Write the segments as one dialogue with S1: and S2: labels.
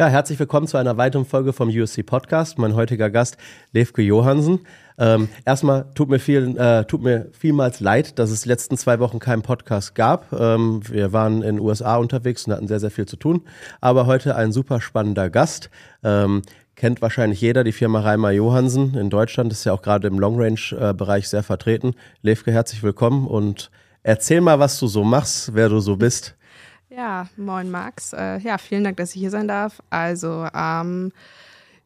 S1: Ja, herzlich willkommen zu einer weiteren Folge vom USC Podcast. Mein heutiger Gast, Levke Johansen. Ähm, erstmal tut mir, viel, äh, tut mir vielmals leid, dass es die letzten zwei Wochen keinen Podcast gab. Ähm, wir waren in den USA unterwegs und hatten sehr, sehr viel zu tun. Aber heute ein super spannender Gast. Ähm, kennt wahrscheinlich jeder die Firma Reimer Johansen in Deutschland, ist ja auch gerade im Long-Range-Bereich sehr vertreten. Levke, herzlich willkommen und erzähl mal, was du so machst, wer du so bist.
S2: Ja, moin Max. Äh, ja, vielen Dank, dass ich hier sein darf. Also, ähm,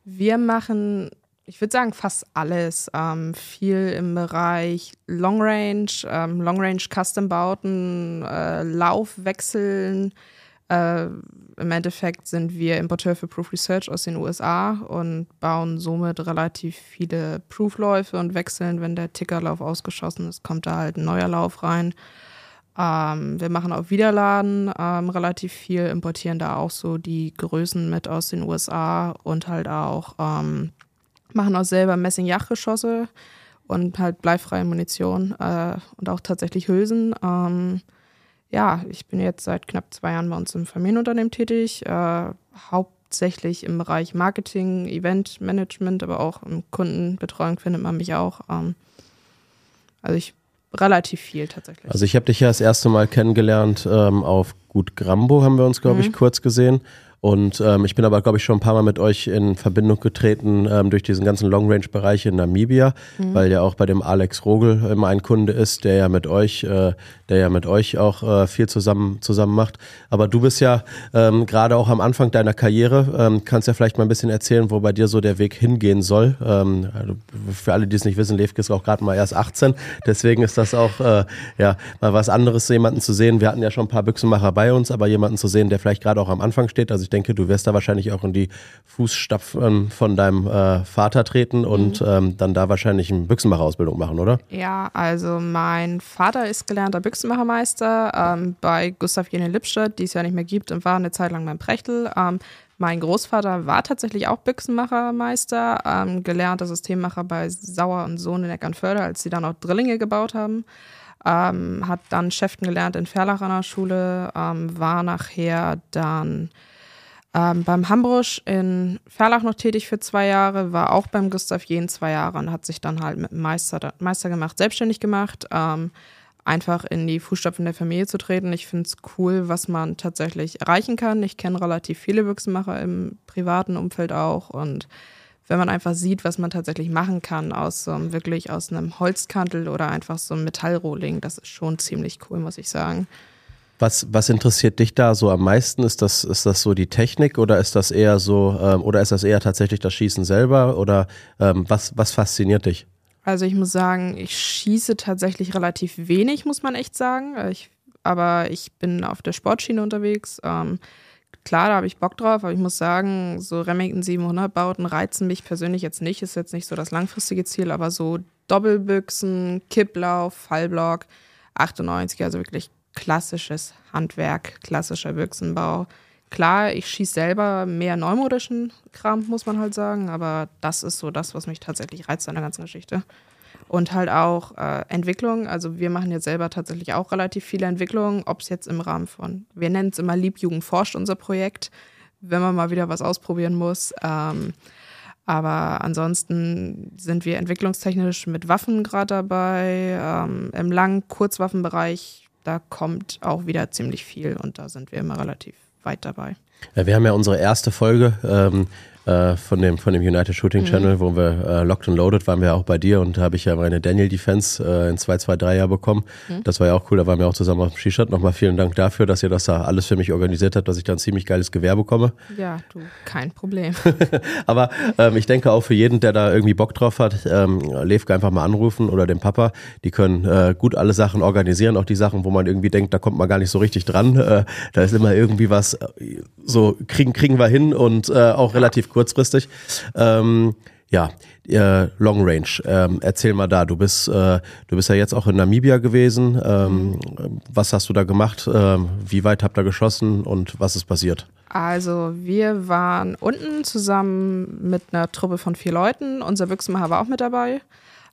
S2: wir machen, ich würde sagen, fast alles. Ähm, viel im Bereich Long Range, ähm, Long Range Custom Bauten, äh, Laufwechseln. Äh, Im Endeffekt sind wir Importeur für Proof Research aus den USA und bauen somit relativ viele Proofläufe und wechseln, wenn der Tickerlauf ausgeschossen ist, kommt da halt ein neuer Lauf rein. Ähm, wir machen auch Wiederladen ähm, relativ viel, importieren da auch so die Größen mit aus den USA und halt auch ähm, machen auch selber Messing-Jagdgeschosse und halt bleifreie Munition äh, und auch tatsächlich Hülsen. Ähm, ja, ich bin jetzt seit knapp zwei Jahren bei uns im Familienunternehmen tätig, äh, hauptsächlich im Bereich Marketing, Eventmanagement, aber auch im Kundenbetreuung findet man mich auch. Ähm, also ich relativ viel tatsächlich.
S1: Also ich habe dich ja das erste Mal kennengelernt ähm, auf Gut Grambo, haben wir uns, glaube ich, mhm. kurz gesehen. Und ähm, ich bin aber, glaube ich, schon ein paar Mal mit euch in Verbindung getreten ähm, durch diesen ganzen Long-Range-Bereich in Namibia, mhm. weil ja auch bei dem Alex Rogel immer ein Kunde ist, der ja mit euch, äh, der ja mit euch auch äh, viel zusammen, zusammen macht. Aber du bist ja ähm, gerade auch am Anfang deiner Karriere, ähm, kannst ja vielleicht mal ein bisschen erzählen, wo bei dir so der Weg hingehen soll. Ähm, also für alle, die es nicht wissen, Levke ist auch gerade mal erst 18, deswegen ist das auch äh, ja mal was anderes, jemanden zu sehen. Wir hatten ja schon ein paar Büchsenmacher bei uns, aber jemanden zu sehen, der vielleicht gerade auch am Anfang steht. Also ich denke, du wirst da wahrscheinlich auch in die Fußstapfen von deinem äh, Vater treten und mhm. ähm, dann da wahrscheinlich eine Büchsenmacherausbildung machen, oder?
S2: Ja, also mein Vater ist gelernter Büchsenmachermeister ähm, bei Gustav Jene Lippstadt, die es ja nicht mehr gibt und war eine Zeit lang beim Prechtel. Ähm, mein Großvater war tatsächlich auch Büchsenmachermeister, ähm, gelernter Systemmacher bei Sauer und Sohn in Eckernförde, als sie dann auch Drillinge gebaut haben. Ähm, hat dann Schäften gelernt in Ferlach an der Schule, ähm, war nachher dann ähm, beim Hambrusch in Verlach noch tätig für zwei Jahre, war auch beim Gustav Jehn zwei Jahre und hat sich dann halt mit Meister, Meister gemacht, selbstständig gemacht, ähm, einfach in die Fußstapfen der Familie zu treten. Ich finde es cool, was man tatsächlich erreichen kann. Ich kenne relativ viele Büchsenmacher im privaten Umfeld auch und wenn man einfach sieht, was man tatsächlich machen kann aus so einem, wirklich aus einem Holzkantel oder einfach so einem Metallrohling, das ist schon ziemlich cool, muss ich sagen.
S1: Was, was interessiert dich da so am meisten? Ist das, ist das so die Technik oder ist das eher so, ähm, oder ist das eher tatsächlich das Schießen selber? Oder ähm, was, was fasziniert dich?
S2: Also ich muss sagen, ich schieße tatsächlich relativ wenig, muss man echt sagen. Ich, aber ich bin auf der Sportschiene unterwegs. Ähm, klar, da habe ich Bock drauf, aber ich muss sagen, so Remington 700 Bauten reizen mich persönlich jetzt nicht. Ist jetzt nicht so das langfristige Ziel, aber so Doppelbüchsen, Kipplauf, Fallblock, 98, also wirklich klassisches Handwerk, klassischer Büchsenbau. Klar, ich schieße selber mehr neumodischen Kram, muss man halt sagen, aber das ist so das, was mich tatsächlich reizt an der ganzen Geschichte. Und halt auch äh, Entwicklung. Also wir machen jetzt selber tatsächlich auch relativ viele Entwicklungen, ob es jetzt im Rahmen von, wir nennen es immer Liebjugend forscht, unser Projekt, wenn man mal wieder was ausprobieren muss. Ähm, aber ansonsten sind wir entwicklungstechnisch mit Waffen gerade dabei. Ähm, Im Lang-, Kurzwaffenbereich da kommt auch wieder ziemlich viel und da sind wir immer relativ weit dabei.
S1: Wir haben ja unsere erste Folge ähm, äh, von, dem, von dem United Shooting mhm. Channel, mhm. wo wir äh, Locked and Loaded waren wir auch bei dir und da habe ich ja meine Daniel Defense äh, in 223 Jahr bekommen. Mhm. Das war ja auch cool, da waren wir auch zusammen auf dem Skistadt. Nochmal vielen Dank dafür, dass ihr das da alles für mich organisiert habt, dass ich da ein ziemlich geiles Gewehr bekomme.
S2: Ja, du, kein Problem.
S1: Aber ähm, ich denke auch für jeden, der da irgendwie Bock drauf hat, ähm, Levke einfach mal anrufen oder den Papa. Die können äh, gut alle Sachen organisieren, auch die Sachen, wo man irgendwie denkt, da kommt man gar nicht so richtig dran. Äh, da ist immer irgendwie was, äh, so kriegen, kriegen wir hin und auch relativ kurzfristig. Ähm, ja, äh, Long Range. Ähm, erzähl mal da. Du bist, äh, du bist ja jetzt auch in Namibia gewesen. Ähm, was hast du da gemacht? Ähm, wie weit habt ihr geschossen und was ist passiert?
S2: Also wir waren unten zusammen mit einer Truppe von vier Leuten. Unser Büchsenmacher war auch mit dabei.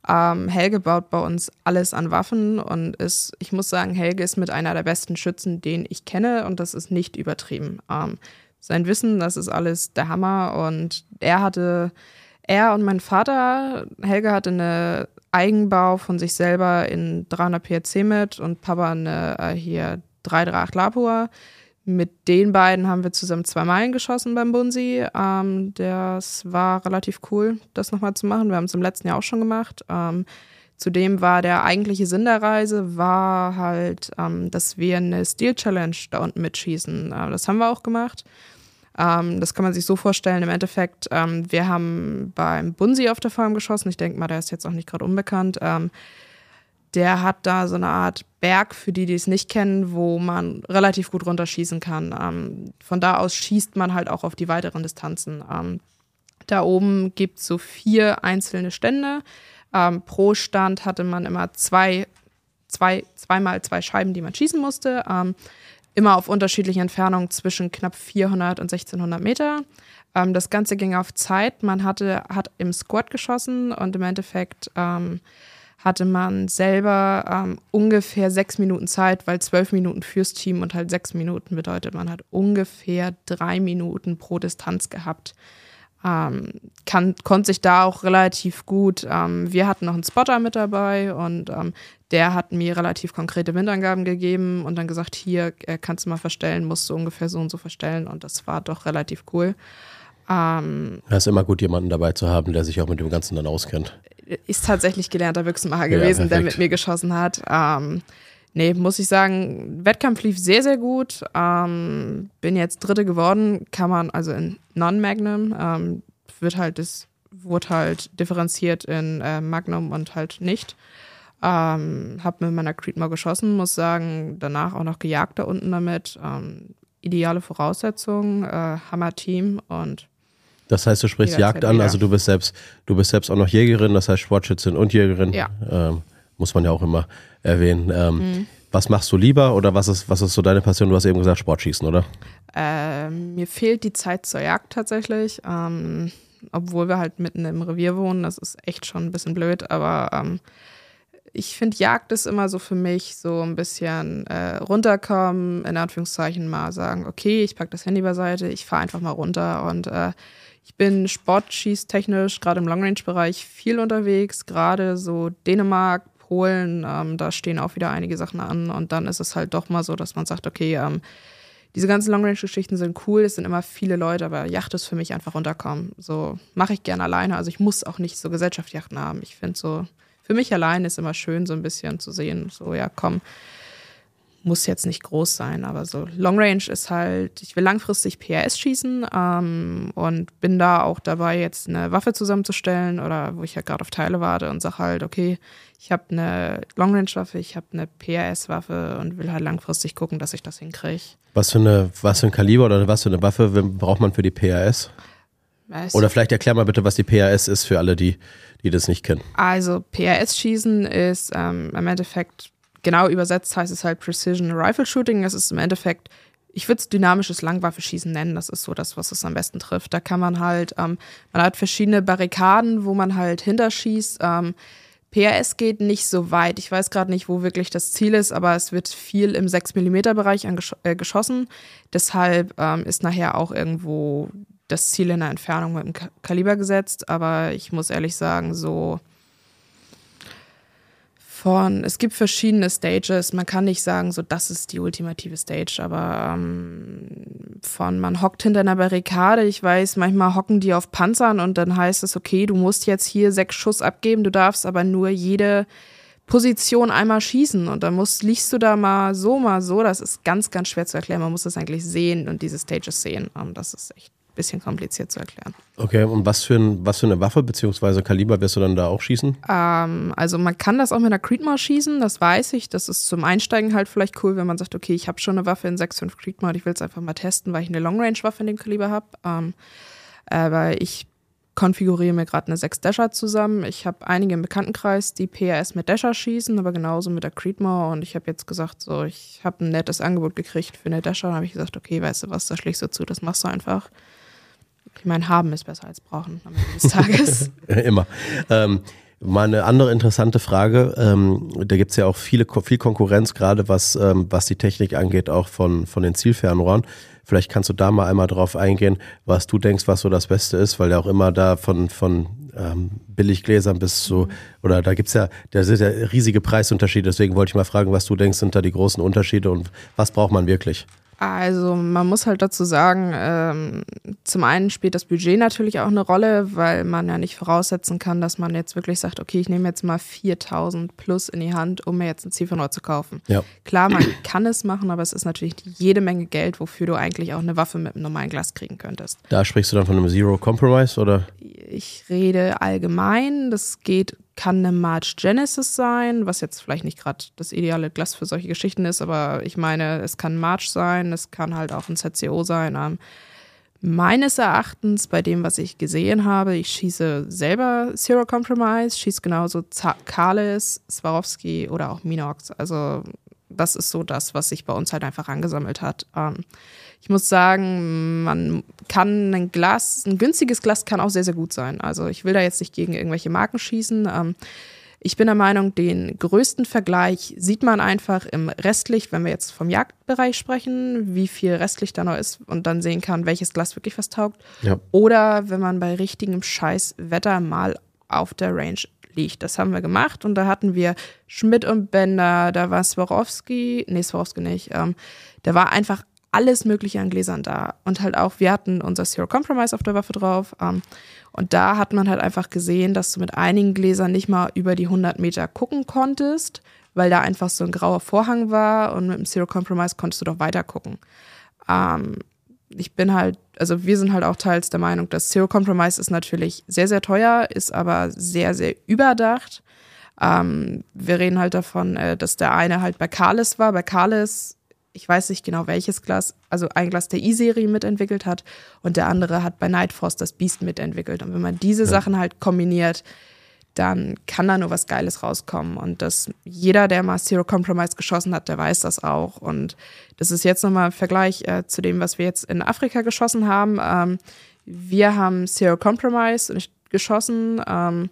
S2: Ähm, Helge baut bei uns alles an Waffen und ist, ich muss sagen, Helge ist mit einer der besten Schützen, den ich kenne und das ist nicht übertrieben. Sein Wissen, das ist alles der Hammer. Und er hatte, er und mein Vater, Helge hatte eine Eigenbau von sich selber in 300 PRC mit und Papa eine äh, hier 338 Lapua. Mit den beiden haben wir zusammen zwei Meilen geschossen beim Bunsi. Ähm, das war relativ cool, das nochmal zu machen. Wir haben es im letzten Jahr auch schon gemacht. Ähm, zudem war der eigentliche Sinn der Reise, war halt, ähm, dass wir eine Steel Challenge da unten mitschießen. Äh, das haben wir auch gemacht. Ähm, das kann man sich so vorstellen. Im Endeffekt, ähm, wir haben beim Bunsi auf der Farm geschossen. Ich denke mal, der ist jetzt auch nicht gerade unbekannt. Ähm, der hat da so eine Art Berg, für die, die es nicht kennen, wo man relativ gut runterschießen kann. Ähm, von da aus schießt man halt auch auf die weiteren Distanzen. Ähm, da oben gibt es so vier einzelne Stände. Ähm, pro Stand hatte man immer zwei, zwei, zweimal zwei Scheiben, die man schießen musste. Immer auf unterschiedlichen Entfernungen zwischen knapp 400 und 1600 Meter. Ähm, das Ganze ging auf Zeit. Man hatte, hat im Squad geschossen und im Endeffekt ähm, hatte man selber ähm, ungefähr sechs Minuten Zeit, weil zwölf Minuten fürs Team und halt sechs Minuten bedeutet, man hat ungefähr drei Minuten pro Distanz gehabt. Ähm, kann, konnte sich da auch relativ gut. Ähm, wir hatten noch einen Spotter mit dabei und ähm, der hat mir relativ konkrete Windangaben gegeben und dann gesagt, hier äh, kannst du mal verstellen, musst du ungefähr so und so verstellen und das war doch relativ cool.
S1: Ähm, es ist immer gut, jemanden dabei zu haben, der sich auch mit dem Ganzen dann auskennt
S2: ist tatsächlich gelernter Büchsenmacher gewesen, ja, der mit mir geschossen hat. Ähm, nee, muss ich sagen, Wettkampf lief sehr, sehr gut. Ähm, bin jetzt Dritte geworden, kann man, also in Non-Magnum, ähm, wird halt das, wurde halt differenziert in äh, Magnum und halt nicht. Ähm, hab mit meiner Creedmoor geschossen, muss sagen, danach auch noch gejagt da unten damit. Ähm, ideale Voraussetzungen, äh, Hammer-Team und
S1: das heißt, du sprichst Jagd an, also du bist selbst, du bist selbst auch noch Jägerin, das heißt Sportschützin und Jägerin. Ja. Ähm, muss man ja auch immer erwähnen. Ähm, mhm. Was machst du lieber oder was ist, was ist so deine Passion? Du hast eben gesagt, Sportschießen, oder?
S2: Ähm, mir fehlt die Zeit zur Jagd tatsächlich. Ähm, obwohl wir halt mitten im Revier wohnen, das ist echt schon ein bisschen blöd, aber ähm, ich finde, Jagd ist immer so für mich so ein bisschen äh, runterkommen, in Anführungszeichen mal sagen, okay, ich packe das Handy beiseite, ich fahre einfach mal runter und äh, ich bin sportschießtechnisch, gerade im Long-Range-Bereich, viel unterwegs, gerade so Dänemark, Polen, ähm, da stehen auch wieder einige Sachen an. Und dann ist es halt doch mal so, dass man sagt, okay, ähm, diese ganzen Long-Range-Geschichten sind cool, es sind immer viele Leute, aber Yacht ist für mich einfach runterkommen. So mache ich gerne alleine. Also ich muss auch nicht so Gesellschaftsjachten haben. Ich finde so, für mich allein ist immer schön, so ein bisschen zu sehen, so ja, komm, muss jetzt nicht groß sein, aber so Long Range ist halt, ich will langfristig PRS schießen ähm, und bin da auch dabei, jetzt eine Waffe zusammenzustellen oder wo ich ja gerade auf Teile warte und sage halt, okay, ich habe eine Long Range Waffe, ich habe eine PRS Waffe und will halt langfristig gucken, dass ich das hinkriege.
S1: Was für eine, was für ein Kaliber oder was für eine Waffe braucht man für die PRS? Oder vielleicht erklär mal bitte, was die PRS ist für alle, die, die das nicht kennen.
S2: Also PRS-Schießen ist ähm, im Endeffekt genau übersetzt heißt es halt Precision Rifle Shooting. Das ist im Endeffekt, ich würde es dynamisches Langwaffenschießen nennen. Das ist so das, was es am besten trifft. Da kann man halt, ähm, man hat verschiedene Barrikaden, wo man halt hinterschießt. Ähm, PRS geht nicht so weit. Ich weiß gerade nicht, wo wirklich das Ziel ist, aber es wird viel im 6mm-Bereich äh, geschossen. Deshalb ähm, ist nachher auch irgendwo das Ziel in der Entfernung mit dem Kaliber gesetzt. Aber ich muss ehrlich sagen, so von, es gibt verschiedene Stages. Man kann nicht sagen, so das ist die ultimative Stage, aber ähm, von man hockt hinter einer Barrikade. Ich weiß, manchmal hocken die auf Panzern und dann heißt es, okay, du musst jetzt hier sechs Schuss abgeben, du darfst aber nur jede Position einmal schießen und dann musst, liegst du da mal so, mal so. Das ist ganz, ganz schwer zu erklären. Man muss das eigentlich sehen und diese Stages sehen. Und das ist echt bisschen kompliziert zu erklären.
S1: Okay, und was für, ein, was für eine Waffe bzw. Kaliber wirst du dann da auch schießen?
S2: Ähm, also man kann das auch mit einer Creedmoor schießen, das weiß ich. Das ist zum Einsteigen halt vielleicht cool, wenn man sagt, okay, ich habe schon eine Waffe in 6.5 Creedmoor, ich will es einfach mal testen, weil ich eine Long-Range-Waffe in dem Kaliber habe. Ähm, aber ich konfiguriere mir gerade eine 6 Dasher zusammen. Ich habe einige im Bekanntenkreis, die PRS mit Dasher schießen, aber genauso mit der Creedmoor. Und ich habe jetzt gesagt, so, ich habe ein nettes Angebot gekriegt für eine Dasher. Und habe ich gesagt, okay, weißt du was, da schlägst du zu, das machst du einfach. Ich meine, haben ist besser als brauchen am Ende des Tages.
S1: Immer. Ähm, Mal eine andere interessante Frage. Ähm, da gibt's ja auch viele, viel Konkurrenz, gerade was, ähm, was die Technik angeht, auch von, von den Zielfernrohren. Vielleicht kannst du da mal einmal drauf eingehen, was du denkst, was so das Beste ist, weil ja auch immer da von, von ähm, Billiggläsern bis zu, oder da gibt's ja, da sind ja riesige Preisunterschiede. Deswegen wollte ich mal fragen, was du denkst, sind da die großen Unterschiede und was braucht man wirklich?
S2: Also man muss halt dazu sagen, ähm, zum einen spielt das Budget natürlich auch eine Rolle, weil man ja nicht voraussetzen kann, dass man jetzt wirklich sagt, okay, ich nehme jetzt mal 4000 plus in die Hand, um mir jetzt ein Zielfernrohr zu kaufen.
S1: Ja.
S2: Klar, man kann es machen, aber es ist natürlich jede Menge Geld, wofür du eigentlich auch eine Waffe mit einem normalen Glas kriegen könntest.
S1: Da sprichst du dann von einem Zero Compromise oder?
S2: Ich rede allgemein, das geht kann eine March Genesis sein, was jetzt vielleicht nicht gerade das ideale Glas für solche Geschichten ist, aber ich meine, es kann March sein, es kann halt auch ein ZCO sein. Ähm, meines Erachtens, bei dem, was ich gesehen habe, ich schieße selber Zero Compromise, schieße genauso Kalis, Swarovski oder auch Minox. Also das ist so das, was sich bei uns halt einfach angesammelt hat. Ähm, ich muss sagen, man kann ein Glas, ein günstiges Glas kann auch sehr, sehr gut sein. Also ich will da jetzt nicht gegen irgendwelche Marken schießen. Ähm, ich bin der Meinung, den größten Vergleich sieht man einfach im Restlicht, wenn wir jetzt vom Jagdbereich sprechen, wie viel Restlicht da noch ist und dann sehen kann, welches Glas wirklich was taugt.
S1: Ja.
S2: Oder wenn man bei richtigem Scheißwetter mal auf der Range liegt. Das haben wir gemacht und da hatten wir Schmidt und Bender, da war Swarovski, nee, Swarovski nicht, ähm, da war einfach alles Mögliche an Gläsern da. Und halt auch, wir hatten unser Zero Compromise auf der Waffe drauf. Ähm, und da hat man halt einfach gesehen, dass du mit einigen Gläsern nicht mal über die 100 Meter gucken konntest, weil da einfach so ein grauer Vorhang war. Und mit dem Zero Compromise konntest du doch weiter gucken. Ähm, ich bin halt, also wir sind halt auch teils der Meinung, dass Zero Compromise ist natürlich sehr, sehr teuer, ist aber sehr, sehr überdacht. Ähm, wir reden halt davon, äh, dass der eine halt bei Kalis war. Bei Kalis ich weiß nicht genau welches Glas, also ein Glas der E-Serie mitentwickelt hat und der andere hat bei Nightforce das Beast mitentwickelt. Und wenn man diese ja. Sachen halt kombiniert, dann kann da nur was Geiles rauskommen. Und das, jeder, der mal Zero Compromise geschossen hat, der weiß das auch. Und das ist jetzt nochmal im Vergleich äh, zu dem, was wir jetzt in Afrika geschossen haben. Ähm, wir haben Zero Compromise geschossen. Ähm,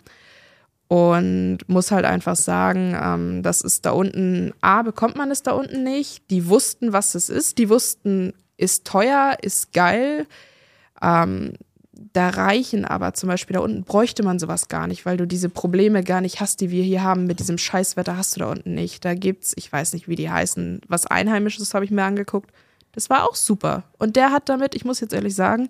S2: und muss halt einfach sagen, ähm, das ist da unten, A, bekommt man es da unten nicht. Die wussten, was es ist. Die wussten, ist teuer, ist geil. Ähm, da reichen aber zum Beispiel da unten bräuchte man sowas gar nicht, weil du diese Probleme gar nicht hast, die wir hier haben mit diesem Scheißwetter, hast du da unten nicht. Da gibt's, ich weiß nicht, wie die heißen, was Einheimisches habe ich mir angeguckt. Das war auch super. Und der hat damit, ich muss jetzt ehrlich sagen,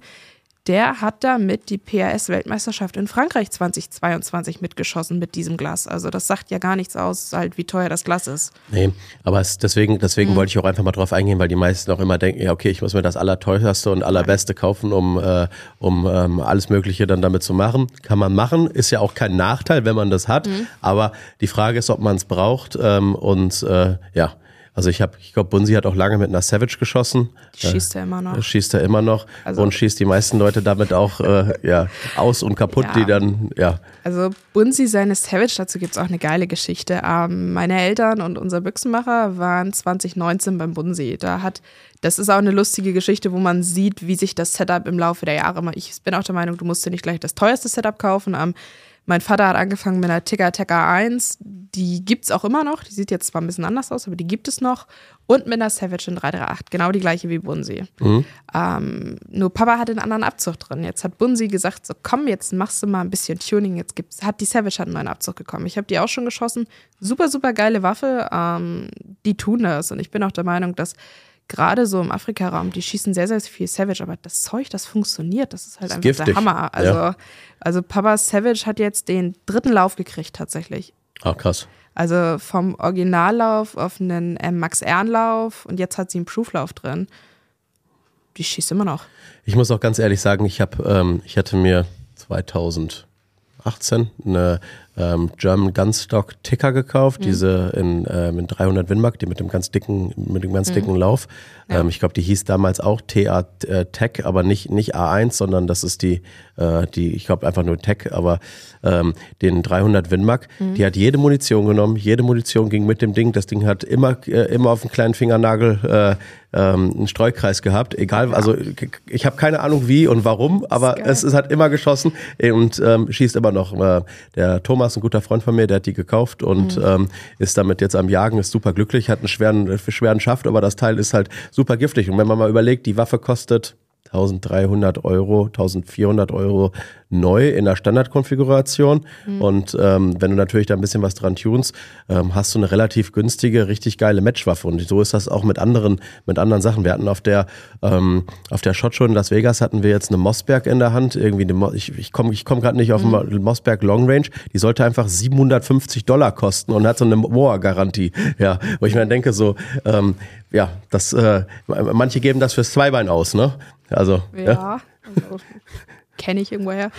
S2: der hat damit die PRS-Weltmeisterschaft in Frankreich 2022 mitgeschossen mit diesem Glas. Also das sagt ja gar nichts aus, halt wie teuer das Glas ist.
S1: Nee, aber es, deswegen, deswegen mhm. wollte ich auch einfach mal drauf eingehen, weil die meisten auch immer denken, ja okay, ich muss mir das allerteuerste und allerbeste kaufen, um, äh, um ähm, alles Mögliche dann damit zu machen. Kann man machen, ist ja auch kein Nachteil, wenn man das hat. Mhm. Aber die Frage ist, ob man es braucht ähm, und äh, ja, also ich habe, ich glaube, Bunsi hat auch lange mit einer Savage geschossen.
S2: schießt er immer noch.
S1: Schießt er immer noch also, und schießt die meisten Leute damit auch äh, ja, aus und kaputt, ja. die dann, ja.
S2: Also Bunsi, seine Savage, dazu gibt es auch eine geile Geschichte. Ähm, meine Eltern und unser Büchsenmacher waren 2019 beim Bunsi. Da hat, das ist auch eine lustige Geschichte, wo man sieht, wie sich das Setup im Laufe der Jahre ich bin auch der Meinung, du musst dir nicht gleich das teuerste Setup kaufen. Ähm, mein Vater hat angefangen mit einer Tigger Tecker 1. Die gibt es auch immer noch. Die sieht jetzt zwar ein bisschen anders aus, aber die gibt es noch. Und mit einer Savage in 338. Genau die gleiche wie Bunsi. Mhm. Ähm, nur Papa hat einen anderen Abzug drin. Jetzt hat Bunsi gesagt: So, komm, jetzt machst du mal ein bisschen Tuning. Jetzt gibt's, hat die Savage hat einen neuen Abzug gekommen. Ich habe die auch schon geschossen. Super, super geile Waffe. Ähm, die tun das. Und ich bin auch der Meinung, dass gerade so im Afrika-Raum, die schießen sehr, sehr viel Savage, aber das Zeug, das funktioniert, das ist halt das einfach giftig. der Hammer. Also, ja. also Papa Savage hat jetzt den dritten Lauf gekriegt tatsächlich.
S1: Ah, krass.
S2: Also vom Originallauf auf einen ähm, Max-Ehrenlauf und jetzt hat sie einen Prooflauf drin. Die schießt immer noch.
S1: Ich muss auch ganz ehrlich sagen, ich habe, ähm, ich hatte mir 2018 eine ähm, German Gunstock Ticker gekauft, mhm. diese in, ähm, in 300 Winmark, die mit dem ganz dicken, mit dem ganz mhm. dicken Lauf. Ja. Ähm, ich glaube, die hieß damals auch TA äh, Tech, aber nicht, nicht A1, sondern das ist die, äh, die ich glaube einfach nur Tech, aber ähm, den 300 Winmark. Mhm. Die hat jede Munition genommen, jede Munition ging mit dem Ding. Das Ding hat immer, äh, immer auf den kleinen Fingernagel äh, ähm, einen Streukreis gehabt. Egal, also ich habe keine Ahnung wie und warum, aber es, es hat immer geschossen und ähm, schießt immer noch. Äh, der Thomas, ein guter Freund von mir, der hat die gekauft und mhm. ähm, ist damit jetzt am Jagen, ist super glücklich, hat einen schweren, schweren Schaft, aber das Teil ist halt super giftig. Und wenn man mal überlegt, die Waffe kostet 1300 Euro, 1400 Euro neu in der Standardkonfiguration. Mhm. Und ähm, wenn du natürlich da ein bisschen was dran tunst, ähm, hast du eine relativ günstige, richtig geile Matchwaffe. Und so ist das auch mit anderen, mit anderen Sachen. Wir hatten auf der, ähm, auf der Shot Show in Las Vegas hatten wir jetzt eine Mossberg in der Hand. Irgendwie eine ich, ich komme ich komm gerade nicht auf mhm. eine Mossberg Long Range. Die sollte einfach 750 Dollar kosten und hat so eine Moa-Garantie. Ja, wo ich mir denke, so, ähm, ja, das, äh, manche geben das fürs Zweibein aus, ne? Also.
S2: Ja, ja. Also, kenne ich irgendwoher.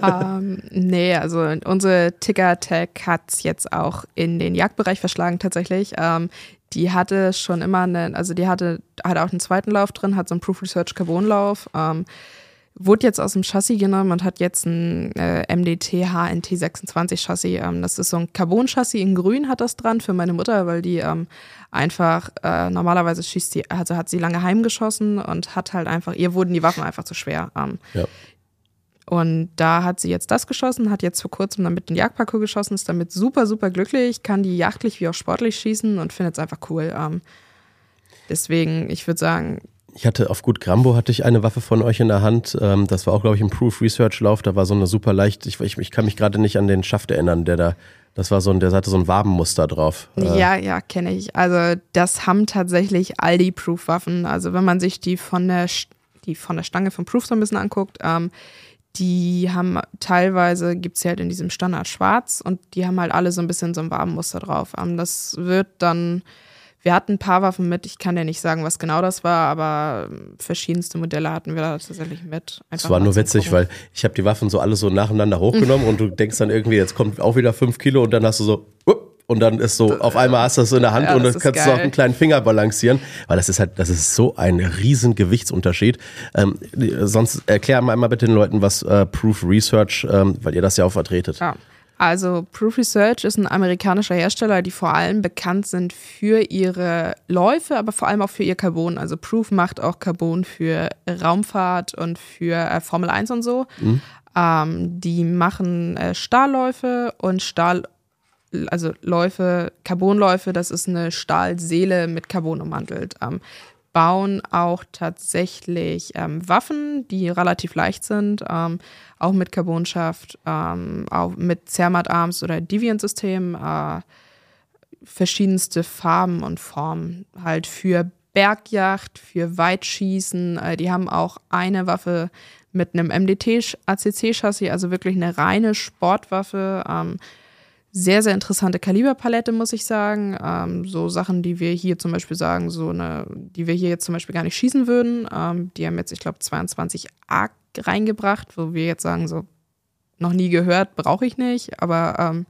S2: ähm, nee, also unsere Ticker-Tag hat es jetzt auch in den Jagdbereich verschlagen tatsächlich. Ähm, die hatte schon immer einen, also die hatte, hatte auch einen zweiten Lauf drin, hat so einen Proof Research Carbon-Lauf. Ähm, wurde jetzt aus dem Chassis genommen und hat jetzt ein äh, MDT HNT 26 Chassis. Ähm, das ist so ein Carbon-Chassis in grün hat das dran für meine Mutter, weil die ähm, einfach äh, normalerweise schießt sie, also hat sie lange heimgeschossen und hat halt einfach, ihr wurden die Waffen einfach zu schwer. Ähm, ja. Und da hat sie jetzt das geschossen, hat jetzt vor kurzem damit den Jagdparcours geschossen, ist damit super, super glücklich, kann die jachtlich wie auch sportlich schießen und findet es einfach cool. Ähm, deswegen, ich würde sagen,
S1: ich hatte auf Gut Grambo hatte ich eine Waffe von euch in der Hand. Ähm, das war auch, glaube ich, ein Proof Research Lauf. Da war so eine super leicht. Ich, ich, ich kann mich gerade nicht an den Schaft erinnern, der da das war so ein, der hatte so ein Wabenmuster drauf.
S2: Äh, ja, ja, kenne ich. Also das haben tatsächlich all die Proof-Waffen. Also wenn man sich die von der, die von der Stange von Proof so ein bisschen anguckt, ähm, die haben teilweise, gibt es halt in diesem Standard schwarz und die haben halt alle so ein bisschen so ein Wabenmuster drauf. Ähm, das wird dann wir hatten ein paar Waffen mit. Ich kann dir nicht sagen, was genau das war, aber verschiedenste Modelle hatten wir da tatsächlich mit.
S1: Es war nur witzig, weil ich habe die Waffen so alle so nacheinander hochgenommen und du denkst dann irgendwie, jetzt kommt auch wieder fünf Kilo und dann hast du so, und dann ist so, auf einmal hast du das in der Hand ja, und dann kannst geil. du auch einen kleinen Finger balancieren, weil das ist halt, das ist so ein riesen Gewichtsunterschied. Ähm, sonst erklär mal bitte den Leuten, was äh, Proof Research, ähm, weil ihr das ja auch vertretet. Ja.
S2: Also Proof Research ist ein amerikanischer Hersteller, die vor allem bekannt sind für ihre Läufe, aber vor allem auch für ihr Carbon. Also Proof macht auch Carbon für Raumfahrt und für äh, Formel 1 und so. Mhm. Ähm, die machen äh, Stahlläufe und Stahl, also Läufe, Carbonläufe, das ist eine Stahlseele mit Carbon ummantelt. Ähm, bauen auch tatsächlich ähm, Waffen, die relativ leicht sind, ähm, auch mit Carbonschaft, ähm, auch mit Zermatt Arms oder Deviant-System, äh, verschiedenste Farben und Formen, halt für Bergjacht, für Weitschießen. Äh, die haben auch eine Waffe mit einem MDT-ACC-Chassis, also wirklich eine reine Sportwaffe ähm, sehr, sehr interessante Kaliberpalette, muss ich sagen. Ähm, so Sachen, die wir hier zum Beispiel sagen, so eine, die wir hier jetzt zum Beispiel gar nicht schießen würden. Ähm, die haben jetzt, ich glaube, 22 A reingebracht, wo wir jetzt sagen, so noch nie gehört, brauche ich nicht. Aber ähm,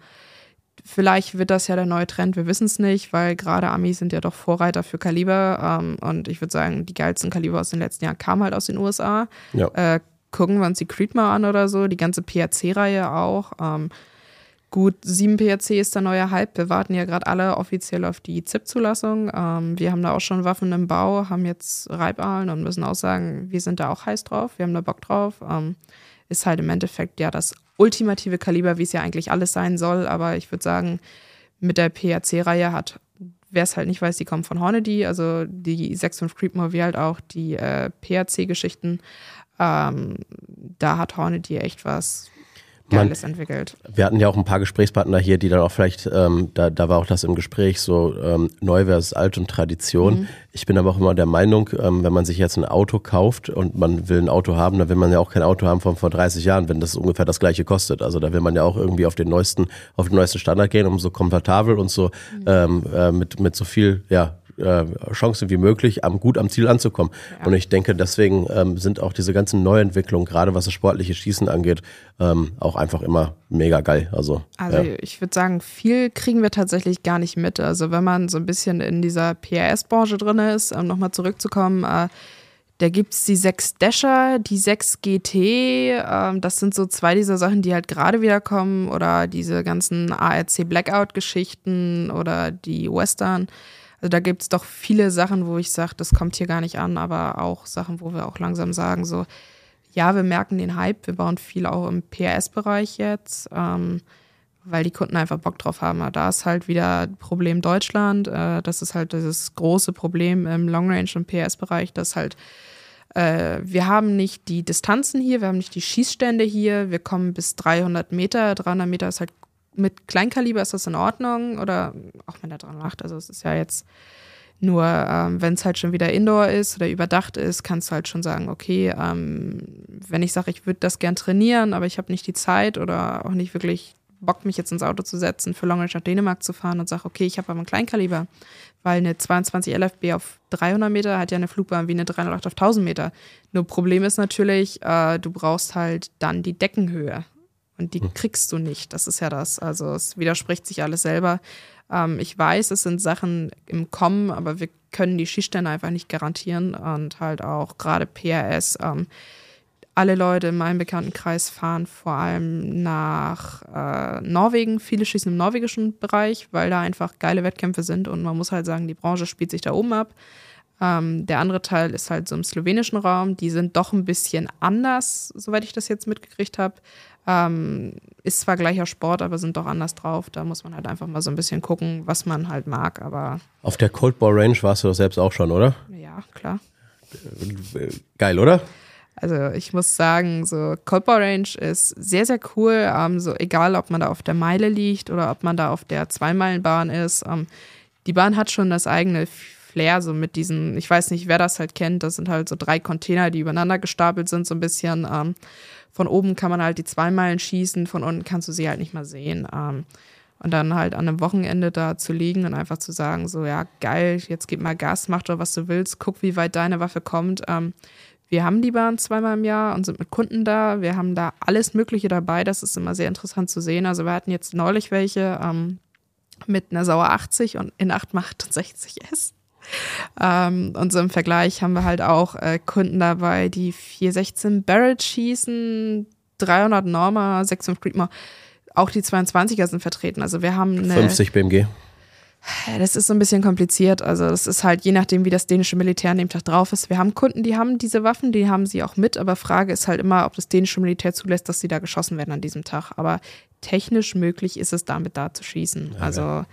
S2: vielleicht wird das ja der neue Trend, wir wissen es nicht, weil gerade Amis sind ja doch Vorreiter für Kaliber. Ähm, und ich würde sagen, die geilsten Kaliber aus den letzten Jahren kamen halt aus den USA. Ja. Äh, gucken wir uns die Creed mal an oder so, die ganze PRC-Reihe auch. Ähm, Gut, 7 PRC ist der neue Hype. Wir warten ja gerade alle offiziell auf die ZIP-Zulassung. Ähm, wir haben da auch schon Waffen im Bau, haben jetzt Reibahlen und müssen auch sagen, wir sind da auch heiß drauf, wir haben da Bock drauf. Ähm, ist halt im Endeffekt ja das ultimative Kaliber, wie es ja eigentlich alles sein soll. Aber ich würde sagen, mit der PRC-Reihe hat, wer es halt nicht weiß, die kommen von Hornady, also die 6.5 Creepmore wie halt auch die äh, PRC-Geschichten. Ähm, da hat Hornady echt was Geiles Man, entwickelt.
S1: Wir hatten ja auch ein paar Gesprächspartner hier, die dann auch vielleicht, ähm, da, da war auch das im Gespräch, so ähm, neu versus alt und Tradition. Mhm. Ich bin aber auch immer der Meinung, ähm, wenn man sich jetzt ein Auto kauft und man will ein Auto haben, dann will man ja auch kein Auto haben von vor 30 Jahren, wenn das ungefähr das gleiche kostet. Also da will man ja auch irgendwie auf den neuesten, auf den neuesten Standard gehen, um so komfortabel und so mhm. ähm, äh, mit, mit so viel, ja, äh, Chancen wie möglich, am, gut am Ziel anzukommen. Ja. Und ich denke, deswegen ähm, sind auch diese ganzen Neuentwicklungen, gerade was das sportliche Schießen angeht, ähm, auch einfach immer mega geil. Also,
S2: also ja. ich würde sagen, viel kriegen wir tatsächlich gar nicht mit. Also wenn man so ein bisschen in dieser PRS-Branche drin ist, um nochmal zurückzukommen, äh, da gibt es die 6 Dasher, die 6 GT. Ähm, das sind so zwei dieser Sachen, die halt gerade wieder kommen. Oder diese ganzen ARC Blackout-Geschichten oder die Western. Also da gibt es doch viele Sachen, wo ich sage, das kommt hier gar nicht an, aber auch Sachen, wo wir auch langsam sagen, so, ja, wir merken den Hype, wir bauen viel auch im PRS-Bereich jetzt, ähm, weil die Kunden einfach Bock drauf haben. Aber da ist halt wieder Problem Deutschland. Äh, das ist halt dieses große Problem im Long Range und PRS-Bereich, dass halt äh, wir haben nicht die Distanzen hier, wir haben nicht die Schießstände hier, wir kommen bis 300 Meter. 300 Meter ist halt mit Kleinkaliber ist das in Ordnung oder auch wenn er dran macht. Also es ist ja jetzt nur, ähm, wenn es halt schon wieder Indoor ist oder überdacht ist, kannst du halt schon sagen, okay, ähm, wenn ich sage, ich würde das gern trainieren, aber ich habe nicht die Zeit oder auch nicht wirklich Bock, mich jetzt ins Auto zu setzen, für Long nach Dänemark zu fahren und sage, okay, ich habe aber ein Kleinkaliber, weil eine 22 LFB auf 300 Meter hat ja eine Flugbahn wie eine 308 auf 1000 Meter. Nur Problem ist natürlich, äh, du brauchst halt dann die Deckenhöhe und die hm. kriegst du nicht. Das ist ja das. Also es widerspricht sich alles selber. Ähm, ich weiß, es sind Sachen im Kommen, aber wir können die Schießstände einfach nicht garantieren und halt auch gerade PRS. Ähm, alle Leute in meinem Bekanntenkreis fahren vor allem nach äh, Norwegen. Viele schießen im norwegischen Bereich, weil da einfach geile Wettkämpfe sind und man muss halt sagen, die Branche spielt sich da oben ab. Ähm, der andere Teil ist halt so im slowenischen Raum. Die sind doch ein bisschen anders, soweit ich das jetzt mitgekriegt habe. Ähm, ist zwar gleicher Sport, aber sind doch anders drauf. Da muss man halt einfach mal so ein bisschen gucken, was man halt mag. Aber
S1: auf der Cold Ball Range warst du doch selbst auch schon, oder?
S2: Ja, klar.
S1: Geil, oder?
S2: Also ich muss sagen, so Cold Ball Range ist sehr, sehr cool. Ähm, so egal, ob man da auf der Meile liegt oder ob man da auf der Zweimeilenbahn ist. Ähm, die Bahn hat schon das eigene Flair, so mit diesen, ich weiß nicht, wer das halt kennt, das sind halt so drei Container, die übereinander gestapelt sind, so ein bisschen. Ähm, von oben kann man halt die Zweimeilen schießen, von unten kannst du sie halt nicht mal sehen. Ähm, und dann halt an einem Wochenende da zu liegen und einfach zu sagen, so, ja, geil, jetzt gib mal Gas, mach doch, was du willst, guck, wie weit deine Waffe kommt. Ähm, wir haben die Bahn zweimal im Jahr und sind mit Kunden da. Wir haben da alles Mögliche dabei. Das ist immer sehr interessant zu sehen. Also wir hatten jetzt neulich welche ähm, mit einer Sauer 80 und in 868S. Ähm, und so im Vergleich haben wir halt auch äh, Kunden dabei, die 416 Barrett schießen, 300 Norma, 65 Creedmoor. Auch die 22er sind vertreten. Also wir haben eine
S1: 50 BMG.
S2: Das ist so ein bisschen kompliziert. Also, das ist halt je nachdem, wie das dänische Militär an dem Tag drauf ist. Wir haben Kunden, die haben diese Waffen, die haben sie auch mit, aber Frage ist halt immer, ob das dänische Militär zulässt, dass sie da geschossen werden an diesem Tag. Aber technisch möglich ist es damit da zu schießen. Ja, also, ja.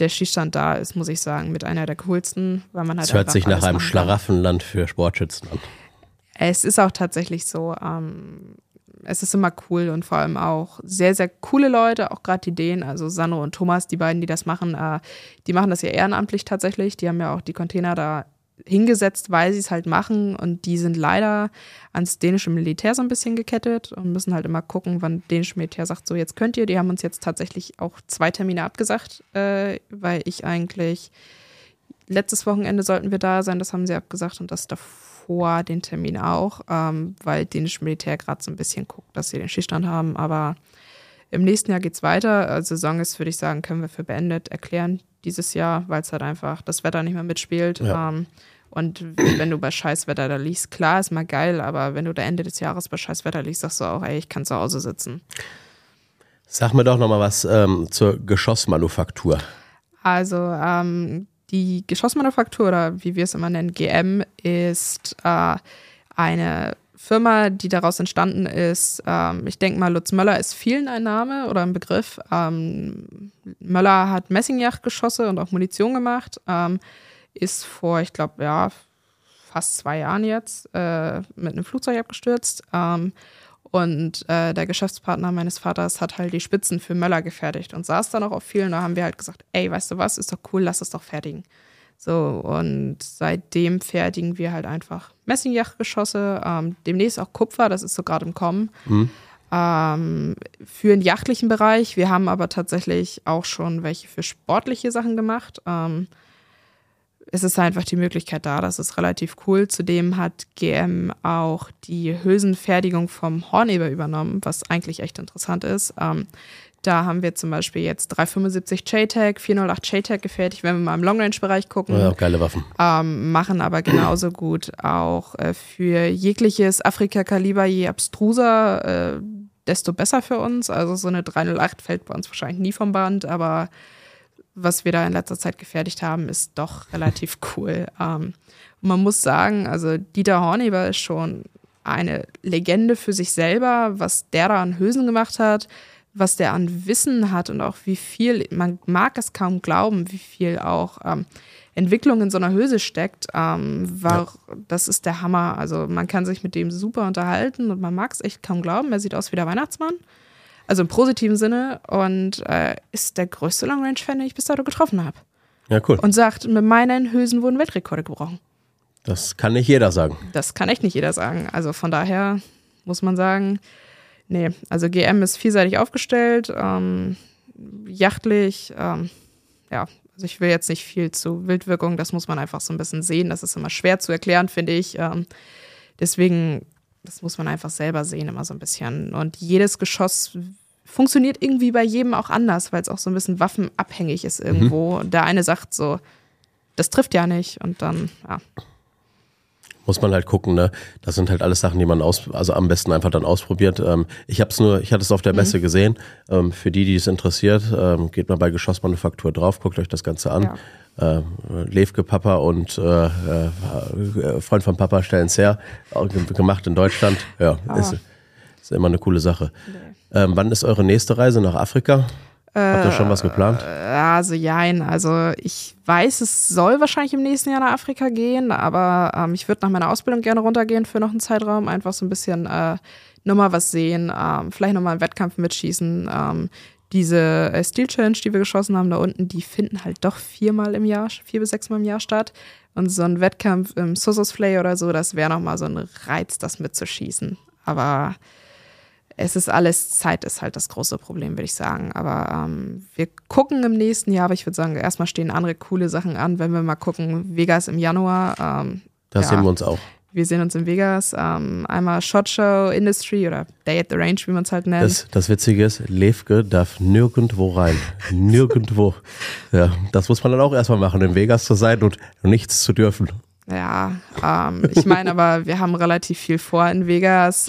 S2: Der Schießstand da ist, muss ich sagen, mit einer der coolsten, weil man halt.
S1: Es hört sich nach einem Schlaraffenland für Sportschützen an.
S2: Es ist auch tatsächlich so. Ähm, es ist immer cool und vor allem auch sehr, sehr coole Leute, auch gerade die Dänen, also Sandro und Thomas, die beiden, die das machen, äh, die machen das ja ehrenamtlich tatsächlich. Die haben ja auch die Container da hingesetzt, weil sie es halt machen und die sind leider ans dänische Militär so ein bisschen gekettet und müssen halt immer gucken, wann dänische Militär sagt, so jetzt könnt ihr. Die haben uns jetzt tatsächlich auch zwei Termine abgesagt, äh, weil ich eigentlich letztes Wochenende sollten wir da sein, das haben sie abgesagt und das davor vor den Termin auch, ähm, weil dänische Militär gerade so ein bisschen guckt, dass sie den Schießstand haben. Aber im nächsten Jahr geht es weiter. Also Saison ist, würde ich sagen, können wir für beendet erklären dieses Jahr, weil es halt einfach das Wetter nicht mehr mitspielt. Ja. Ähm, und wenn du bei Scheißwetter da liegst, klar, ist mal geil, aber wenn du da Ende des Jahres bei Scheißwetter liegst, sagst du auch, ey, ich kann zu Hause sitzen.
S1: Sag mir doch nochmal was ähm, zur Geschossmanufaktur.
S2: Also ähm, die Geschossmanufaktur oder wie wir es immer nennen, GM, ist äh, eine Firma, die daraus entstanden ist. Ähm, ich denke mal, Lutz Möller ist vielen ein Name oder ein Begriff. Ähm, Möller hat Messingjachtgeschosse und auch Munition gemacht. Ähm, ist vor, ich glaube, ja, fast zwei Jahren jetzt äh, mit einem Flugzeug abgestürzt. Ähm, und äh, der Geschäftspartner meines Vaters hat halt die Spitzen für Möller gefertigt und saß dann auch auf vielen. Da haben wir halt gesagt, ey, weißt du was, ist doch cool, lass es doch fertigen. So, und seitdem fertigen wir halt einfach Messingjachtgeschosse, ähm, demnächst auch Kupfer, das ist so gerade im Kommen. Mhm. Ähm, für den jachtlichen Bereich. Wir haben aber tatsächlich auch schon welche für sportliche Sachen gemacht. Ähm, es ist einfach die Möglichkeit da, das ist relativ cool. Zudem hat GM auch die Hülsenfertigung vom Horneber übernommen, was eigentlich echt interessant ist. Ähm, da haben wir zum Beispiel jetzt 375 JTAG, 408 JTAG gefertigt, wenn wir mal im Long-Range-Bereich gucken.
S1: Ja, geile Waffen.
S2: Ähm, machen aber genauso gut auch äh, für jegliches Afrika-Kaliber, je abstruser, äh, desto besser für uns. Also so eine 308 fällt bei uns wahrscheinlich nie vom Band, aber was wir da in letzter Zeit gefertigt haben, ist doch relativ cool. Ähm, man muss sagen, also Dieter Horneber ist schon eine Legende für sich selber, was der da an Hülsen gemacht hat, was der an Wissen hat und auch wie viel, man mag es kaum glauben, wie viel auch ähm, Entwicklung in so einer Hülse steckt. Ähm, war, ja. Das ist der Hammer. Also man kann sich mit dem super unterhalten und man mag es echt kaum glauben. Er sieht aus wie der Weihnachtsmann. Also im positiven Sinne und äh, ist der größte Long Range Fan, den ich bis dato getroffen habe.
S1: Ja, cool.
S2: Und sagt, mit meinen Hülsen wurden Weltrekorde gebrochen.
S1: Das kann nicht jeder sagen.
S2: Das kann echt nicht jeder sagen. Also von daher muss man sagen, nee, also GM ist vielseitig aufgestellt, ähm, jachtlich, ähm, ja, also ich will jetzt nicht viel zu Wildwirkung, das muss man einfach so ein bisschen sehen. Das ist immer schwer zu erklären, finde ich. Ähm, deswegen, das muss man einfach selber sehen, immer so ein bisschen. Und jedes Geschoss funktioniert irgendwie bei jedem auch anders, weil es auch so ein bisschen waffenabhängig ist irgendwo. Mhm. Der eine sagt so, das trifft ja nicht und dann, ja.
S1: Muss man halt gucken, ne? Das sind halt alles Sachen, die man aus, also am besten einfach dann ausprobiert. Ähm, ich habe es nur, ich hatte es auf der Messe mhm. gesehen. Ähm, für die, die es interessiert, ähm, geht mal bei Geschossmanufaktur drauf, guckt euch das Ganze an. Ja. Äh, Levke Papa und äh, äh, Freund von Papa stellen es her, gemacht in Deutschland. Ja, ah. ist, ist immer eine coole Sache. Nee. Ähm, wann ist eure nächste Reise nach Afrika? Habt ihr schon was geplant? Äh,
S2: also jein. Also ich weiß, es soll wahrscheinlich im nächsten Jahr nach Afrika gehen, aber ähm, ich würde nach meiner Ausbildung gerne runtergehen für noch einen Zeitraum, einfach so ein bisschen äh, nochmal was sehen, ähm, vielleicht nochmal einen Wettkampf mitschießen. Ähm, diese äh, Steel Challenge, die wir geschossen haben da unten, die finden halt doch viermal im Jahr, vier bis sechsmal im Jahr statt. Und so ein Wettkampf im Sosos Flay oder so, das wäre nochmal so ein Reiz, das mitzuschießen. Aber es ist alles, Zeit ist halt das große Problem, würde ich sagen. Aber ähm, wir gucken im nächsten Jahr, aber ich würde sagen, erstmal stehen andere coole Sachen an, wenn wir mal gucken, Vegas im Januar. Ähm,
S1: da ja, sehen wir uns auch.
S2: Wir sehen uns in Vegas. Ähm, einmal Shot Show Industry oder Day at the Range, wie man es halt nennt.
S1: Das, das Witzige ist, Levke darf nirgendwo rein. nirgendwo. Ja, das muss man dann auch erstmal machen, in Vegas zu sein und nichts zu dürfen.
S2: Ja, ähm, ich meine aber, wir haben relativ viel vor in Vegas.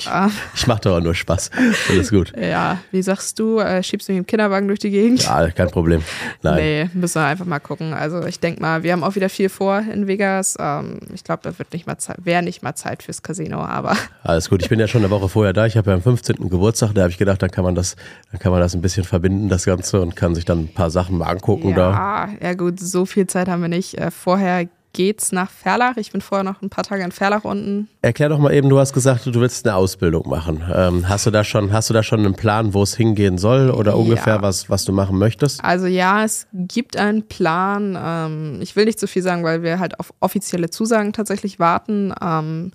S1: Ich mache doch nur Spaß. Alles gut.
S2: Ja, wie sagst du, äh, schiebst du mich im Kinderwagen durch die Gegend?
S1: Ja, kein Problem. Nein.
S2: Nee, müssen wir einfach mal gucken. Also ich denke mal, wir haben auch wieder viel vor in Vegas. Ähm, ich glaube, da wird nicht mal wäre nicht mal Zeit fürs Casino, aber.
S1: Alles gut. Ich bin ja schon eine Woche vorher da. Ich habe ja am 15. Geburtstag, da habe ich gedacht, dann kann man das, dann kann man das ein bisschen verbinden, das Ganze, und kann sich dann ein paar Sachen mal angucken
S2: ja,
S1: da.
S2: Ja, gut, so viel Zeit haben wir nicht. Äh, vorher geht's nach Ferlach. Ich bin vorher noch ein paar Tage in Ferlach unten.
S1: Erklär doch mal eben, du hast gesagt, du willst eine Ausbildung machen. Ähm, hast du da schon, hast du da schon einen Plan, wo es hingehen soll oder ungefähr ja. was, was du machen möchtest?
S2: Also ja, es gibt einen Plan. Ähm, ich will nicht zu so viel sagen, weil wir halt auf offizielle Zusagen tatsächlich warten. Ähm,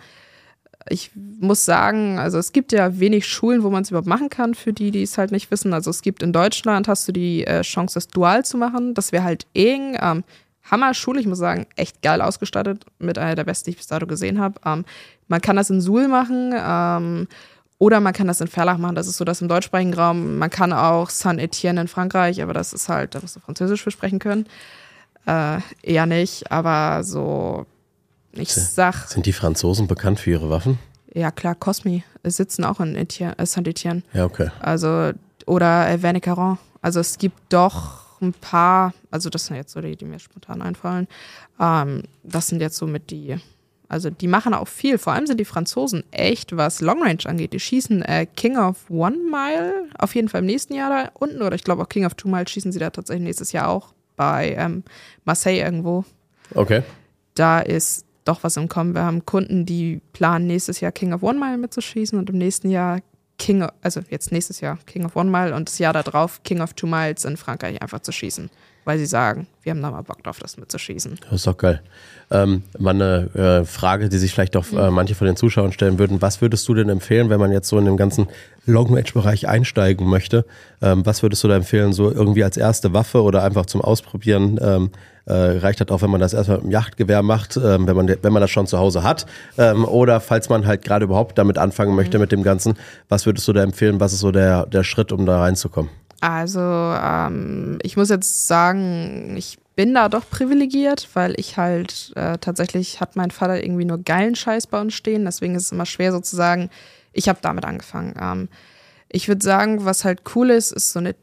S2: ich muss sagen, also es gibt ja wenig Schulen, wo man es überhaupt machen kann, für die, die es halt nicht wissen. Also es gibt in Deutschland, hast du die äh, Chance, das dual zu machen. Das wäre halt eng. Ähm, Hammer-Schule, ich muss sagen, echt geil ausgestattet, mit einer der besten, die ich bis dato gesehen habe. Ähm, man kann das in Suhl machen ähm, oder man kann das in Verlach machen. Das ist so das im deutschsprachigen Raum. Man kann auch Saint-Etienne in Frankreich, aber das ist halt, da musst du Französisch für sprechen können. Äh, eher nicht, aber so, ich sag.
S1: Sind die Franzosen bekannt für ihre Waffen?
S2: Ja, klar, Cosmi sitzen auch in äh, Saint-Etienne.
S1: Ja, okay.
S2: Also, oder äh, Vernet-Caron. Also es gibt doch ein paar, also das sind jetzt so die, die mir spontan einfallen. Ähm, das sind jetzt so mit die, also die machen auch viel. Vor allem sind die Franzosen echt, was Long Range angeht. Die schießen äh, King of One Mile auf jeden Fall im nächsten Jahr da unten oder ich glaube auch King of Two Mile schießen sie da tatsächlich nächstes Jahr auch bei ähm, Marseille irgendwo.
S1: Okay.
S2: Da ist doch was im Kommen. Wir haben Kunden, die planen nächstes Jahr King of One Mile mitzuschießen und im nächsten Jahr King, of, also jetzt nächstes Jahr King of One Mile und das Jahr darauf King of Two Miles in Frankreich einfach zu schießen, weil sie sagen, wir haben da mal Bock drauf, das mitzuschießen.
S1: Das ist doch geil. Ähm, mal eine äh, Frage, die sich vielleicht auch äh, manche von den Zuschauern stellen würden. Was würdest du denn empfehlen, wenn man jetzt so in dem ganzen Long-Range-Bereich einsteigen möchte? Ähm, was würdest du da empfehlen, so irgendwie als erste Waffe oder einfach zum Ausprobieren? Ähm, äh, reicht das auch, wenn man das erstmal mit dem Yachtgewehr macht, ähm, wenn, man, wenn man das schon zu Hause hat? Ähm, oder falls man halt gerade überhaupt damit anfangen möchte mhm. mit dem Ganzen, was würdest du da empfehlen? Was ist so der, der Schritt, um da reinzukommen?
S2: Also ähm, ich muss jetzt sagen, ich bin da doch privilegiert, weil ich halt äh, tatsächlich hat mein Vater irgendwie nur geilen Scheiß bei uns stehen. Deswegen ist es immer schwer sozusagen. Ich habe damit angefangen. Ähm, ich würde sagen, was halt cool ist, ist so eine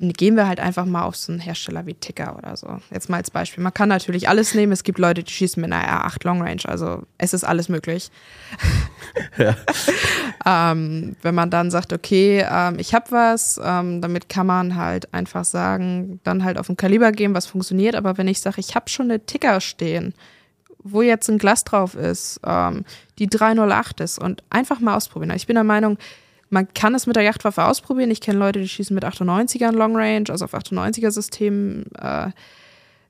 S2: gehen wir halt einfach mal auf so einen Hersteller wie Ticker oder so. Jetzt mal als Beispiel. Man kann natürlich alles nehmen. Es gibt Leute, die schießen mit einer R8 Long Range. Also es ist alles möglich. Ja. ähm, wenn man dann sagt, okay, ähm, ich habe was, ähm, damit kann man halt einfach sagen, dann halt auf ein Kaliber gehen, was funktioniert. Aber wenn ich sage, ich habe schon eine Ticker stehen, wo jetzt ein Glas drauf ist, ähm, die 308 ist und einfach mal ausprobieren. Ich bin der Meinung, man kann es mit der Yachtwaffe ausprobieren. Ich kenne Leute, die schießen mit 98ern Long Range, also auf 98er Systemen. Äh,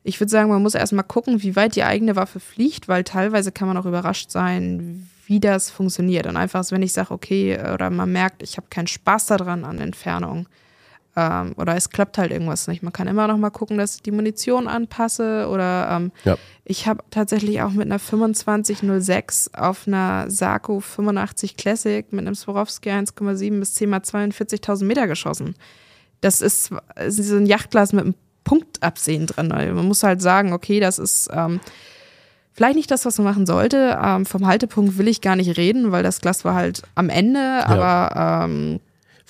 S2: ich würde sagen, man muss erstmal gucken, wie weit die eigene Waffe fliegt, weil teilweise kann man auch überrascht sein, wie das funktioniert. Und einfach, wenn ich sage, okay, oder man merkt, ich habe keinen Spaß daran an Entfernung, ähm, oder es klappt halt irgendwas nicht. Man kann immer noch mal gucken, dass ich die Munition anpasse oder ähm, ja. ich habe tatsächlich auch mit einer 2506 auf einer Sarko 85 Classic mit einem Swarovski 1,7 bis 10 mal 42.000 Meter geschossen. Das ist, ist so ein Yachtglas mit einem Punktabsehen drin. Man muss halt sagen, okay, das ist ähm, vielleicht nicht das, was man machen sollte. Ähm, vom Haltepunkt will ich gar nicht reden, weil das Glas war halt am Ende, ja. aber ähm,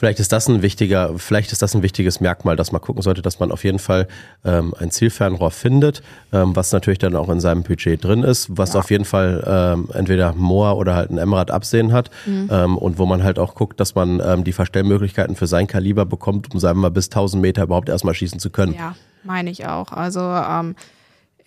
S1: Vielleicht ist das ein wichtiger, vielleicht ist das ein wichtiges Merkmal, dass man gucken sollte, dass man auf jeden Fall ähm, ein Zielfernrohr findet, ähm, was natürlich dann auch in seinem Budget drin ist, was ja. auf jeden Fall ähm, entweder Moor oder halt ein Emrad Absehen hat mhm. ähm, und wo man halt auch guckt, dass man ähm, die Verstellmöglichkeiten für sein Kaliber bekommt, um sagen wir mal bis 1000 Meter überhaupt erstmal schießen zu können.
S2: Ja, meine ich auch. Also ähm,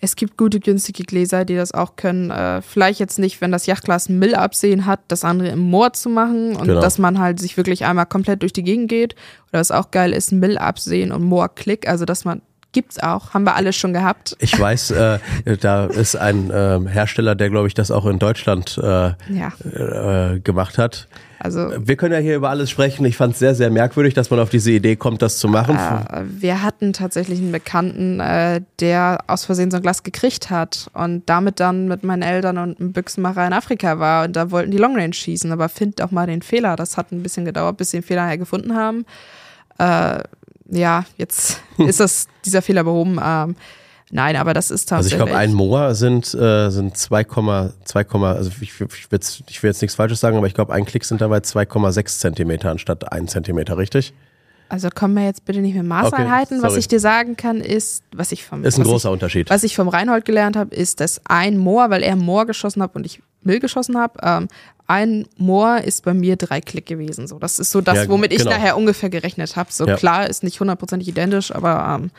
S2: es gibt gute, günstige Gläser, die das auch können. Äh, vielleicht jetzt nicht, wenn das Yachtglas ein Mill-Absehen hat, das andere im Moor zu machen und genau. dass man halt sich wirklich einmal komplett durch die Gegend geht. Oder was auch geil ist, Mill-Absehen und Moor-Klick, also dass man Gibt's auch, haben wir alles schon gehabt.
S1: Ich weiß, äh, da ist ein äh, Hersteller, der glaube ich das auch in Deutschland äh, ja. äh, gemacht hat. Also wir können ja hier über alles sprechen. Ich fand es sehr, sehr merkwürdig, dass man auf diese Idee kommt, das zu machen.
S2: Äh, wir hatten tatsächlich einen Bekannten, äh, der aus Versehen so ein Glas gekriegt hat und damit dann mit meinen Eltern und einem Büchsenmacher in Afrika war und da wollten die Long Range schießen, aber find auch mal den Fehler. Das hat ein bisschen gedauert, bis sie den Fehler gefunden haben. Äh, ja, jetzt ist das dieser Fehler behoben. Ähm, Nein, aber das ist
S1: tatsächlich. Also ich glaube, ein Moa sind, äh, sind 2,2, also ich, ich, will jetzt, ich will jetzt nichts Falsches sagen, aber ich glaube, ein Klick sind dabei 2,6 Zentimeter anstatt 1 Zentimeter, richtig?
S2: Also kommen wir jetzt bitte nicht mit Maßeinheiten. Okay, was ich dir sagen kann, ist, was ich vom.
S1: Ist ein großer
S2: ich,
S1: Unterschied.
S2: Was ich vom Reinhold gelernt habe, ist, dass ein Moor, weil er Moor geschossen hat und ich Mill geschossen habe, ähm, ein Moor ist bei mir drei Klick gewesen. So, das ist so das, ja, womit ich genau. nachher ungefähr gerechnet habe. So ja. klar, ist nicht hundertprozentig identisch, aber ähm,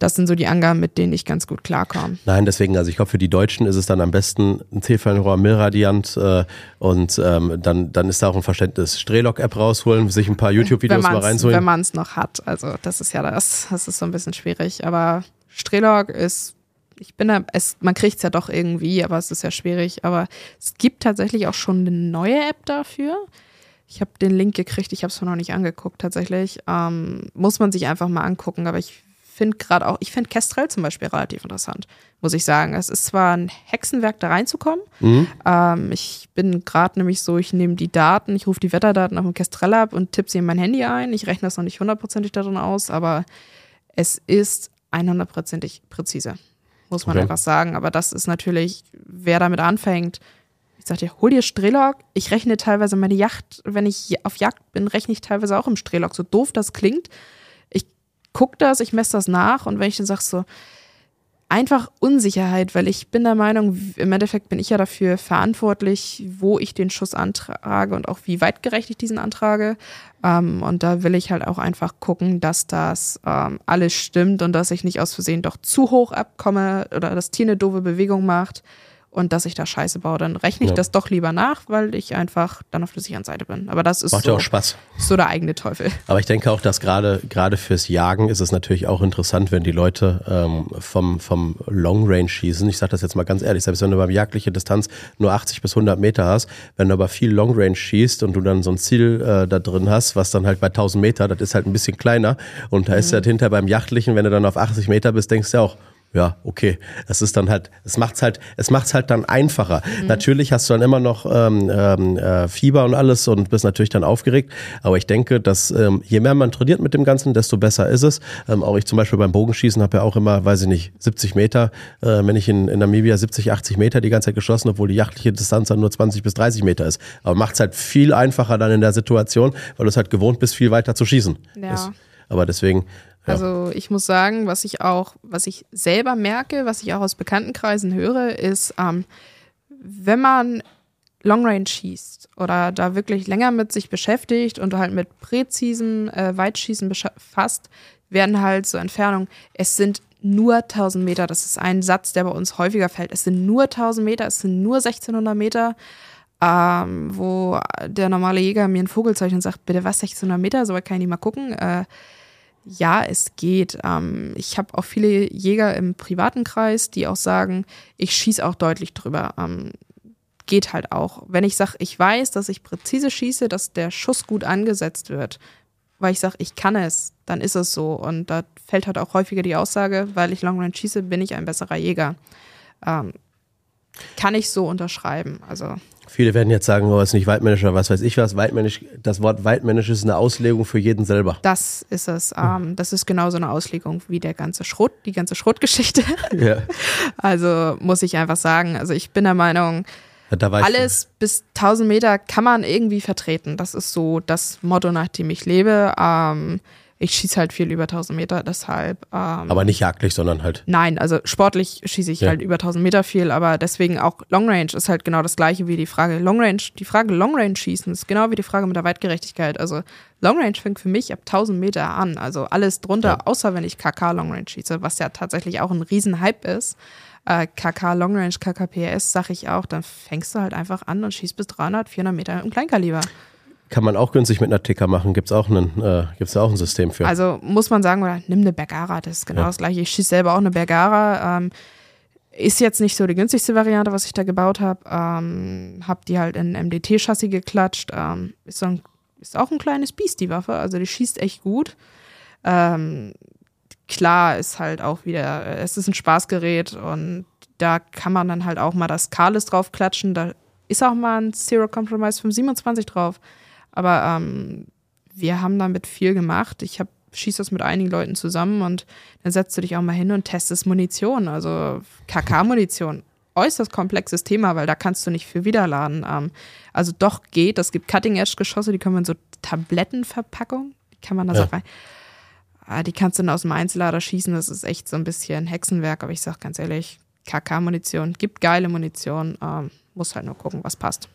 S2: das sind so die Angaben, mit denen ich ganz gut klarkomme.
S1: Nein, deswegen, also ich glaube, für die Deutschen ist es dann am besten ein Millradiant äh, und ähm, dann, dann ist da auch ein Verständnis. Strelok-App rausholen, sich ein paar YouTube-Videos mal reinzuholen.
S2: Wenn man es noch hat. Also das ist ja das, das ist so ein bisschen schwierig. Aber Strelok ist ich bin da, es, man kriegt es ja doch irgendwie, aber es ist ja schwierig. Aber es gibt tatsächlich auch schon eine neue App dafür. Ich habe den Link gekriegt, ich habe es noch nicht angeguckt tatsächlich. Ähm, muss man sich einfach mal angucken, aber ich finde gerade auch, ich finde Kestrel zum Beispiel relativ interessant, muss ich sagen. Es ist zwar ein Hexenwerk, da reinzukommen. Mhm. Ähm, ich bin gerade nämlich so, ich nehme die Daten, ich rufe die Wetterdaten auf dem Kestrel ab und tippe sie in mein Handy ein. Ich rechne das noch nicht hundertprozentig darin aus, aber es ist 100%ig präzise, muss man okay. einfach sagen. Aber das ist natürlich, wer damit anfängt, ich sag dir, hol dir Strelok. Ich rechne teilweise meine Yacht, wenn ich auf Jagd bin, rechne ich teilweise auch im Strelok. So doof das klingt gucke das, ich messe das nach und wenn ich dann sage so, einfach Unsicherheit, weil ich bin der Meinung, im Endeffekt bin ich ja dafür verantwortlich, wo ich den Schuss antrage und auch wie weitgerecht ich diesen antrage. Ähm, und da will ich halt auch einfach gucken, dass das ähm, alles stimmt und dass ich nicht aus Versehen doch zu hoch abkomme oder das Tier eine doofe Bewegung macht und dass ich da Scheiße baue, dann rechne ich ja. das doch lieber nach, weil ich einfach dann auf der sicheren Seite bin. Aber das ist
S1: Macht
S2: so,
S1: auch Spaß.
S2: so der eigene Teufel.
S1: Aber ich denke auch, dass gerade gerade fürs Jagen ist es natürlich auch interessant, wenn die Leute ähm, vom, vom Long Range schießen. Ich sage das jetzt mal ganz ehrlich, selbst wenn du beim jagdliche Distanz nur 80 bis 100 Meter hast, wenn du aber viel Long Range schießt und du dann so ein Ziel äh, da drin hast, was dann halt bei 1000 Meter, das ist halt ein bisschen kleiner und da mhm. ist halt hinter beim Jachtlichen, wenn du dann auf 80 Meter bist, denkst du auch, ja, okay. Es ist dann halt, es macht's halt, es macht's halt dann einfacher. Mhm. Natürlich hast du dann immer noch ähm, ähm, äh, Fieber und alles und bist natürlich dann aufgeregt. Aber ich denke, dass ähm, je mehr man trainiert mit dem Ganzen, desto besser ist es. Ähm, auch ich zum Beispiel beim Bogenschießen habe ja auch immer, weiß ich nicht, 70 Meter, äh, wenn ich in, in Namibia 70, 80 Meter die ganze Zeit geschossen, obwohl die jachtliche Distanz dann nur 20 bis 30 Meter ist. Aber macht's halt viel einfacher dann in der Situation, weil du es halt gewohnt bist, viel weiter zu schießen. Ja. Das, aber deswegen,
S2: Also ich muss sagen, was ich auch, was ich selber merke, was ich auch aus Bekanntenkreisen höre, ist, ähm, wenn man Long Range schießt oder da wirklich länger mit sich beschäftigt und halt mit präzisem äh, Weitschießen befasst, werden halt so Entfernungen, es sind nur 1000 Meter, das ist ein Satz, der bei uns häufiger fällt, es sind nur 1000 Meter, es sind nur 1600 Meter, ähm, wo der normale Jäger mir einen Vogel zeigt und sagt, bitte was, 1600 Meter, so kann ich nicht mal gucken. Äh, ja, es geht. Ähm, ich habe auch viele Jäger im privaten Kreis, die auch sagen, ich schieße auch deutlich drüber. Ähm, geht halt auch. Wenn ich sage, ich weiß, dass ich präzise schieße, dass der Schuss gut angesetzt wird, weil ich sage, ich kann es, dann ist es so. Und da fällt halt auch häufiger die Aussage, weil ich Long Range schieße, bin ich ein besserer Jäger. Ähm, kann ich so unterschreiben. Also
S1: Viele werden jetzt sagen, oh, ist nicht weitmännisch oder was weiß ich was. Weitmännisch, das Wort weitmännisch ist eine Auslegung für jeden selber.
S2: Das ist es. Ähm, das ist genauso eine Auslegung wie der ganze Schrott, die ganze Schrottgeschichte. Ja. Also muss ich einfach sagen, also ich bin der Meinung, alles bis 1000 Meter kann man irgendwie vertreten. Das ist so das Motto, nach dem ich lebe. Ähm, ich schieße halt viel über 1000 Meter, deshalb.
S1: Ähm, aber nicht jagdlich, sondern halt.
S2: Nein, also sportlich schieße ich ja. halt über 1000 Meter viel, aber deswegen auch Long Range ist halt genau das gleiche wie die Frage Long Range. Die Frage Long Range schießen ist genau wie die Frage mit der Weitgerechtigkeit. Also Long Range fängt für mich ab 1000 Meter an. Also alles drunter, ja. außer wenn ich KK Long Range schieße, was ja tatsächlich auch ein Riesenhype ist. Äh, KK Long Range, KKPS, sag ich auch, dann fängst du halt einfach an und schießt bis 300, 400 Meter im Kleinkaliber.
S1: Kann man auch günstig mit einer Ticker machen. Gibt es auch, äh, gibt's auch ein System für.
S2: Also muss man sagen, oder nimm eine Bergara, das ist genau ja. das gleiche. Ich schieße selber auch eine Bergara. Ähm, ist jetzt nicht so die günstigste Variante, was ich da gebaut habe. Ähm, hab die halt in MDT-Chassis geklatscht. Ähm, ist, so ein, ist auch ein kleines Biest, die Waffe. Also die schießt echt gut. Ähm, klar ist halt auch wieder, es ist ein Spaßgerät und da kann man dann halt auch mal das Kalis drauf klatschen. Da ist auch mal ein Zero Compromise 527 drauf. Aber ähm, wir haben damit viel gemacht. Ich habe schieß das mit einigen Leuten zusammen und dann setzt du dich auch mal hin und testest Munition, also KK-Munition. Äußerst komplexes Thema, weil da kannst du nicht für wiederladen. Ähm, also doch geht, es gibt Cutting-Edge-Geschosse, die können wir in so Tablettenverpackung, die kann man da ja. so rein. Ah, die kannst du dann aus dem Einzellader schießen, das ist echt so ein bisschen Hexenwerk, aber ich sag ganz ehrlich, KK-Munition, gibt geile Munition, ähm, muss halt nur gucken, was passt.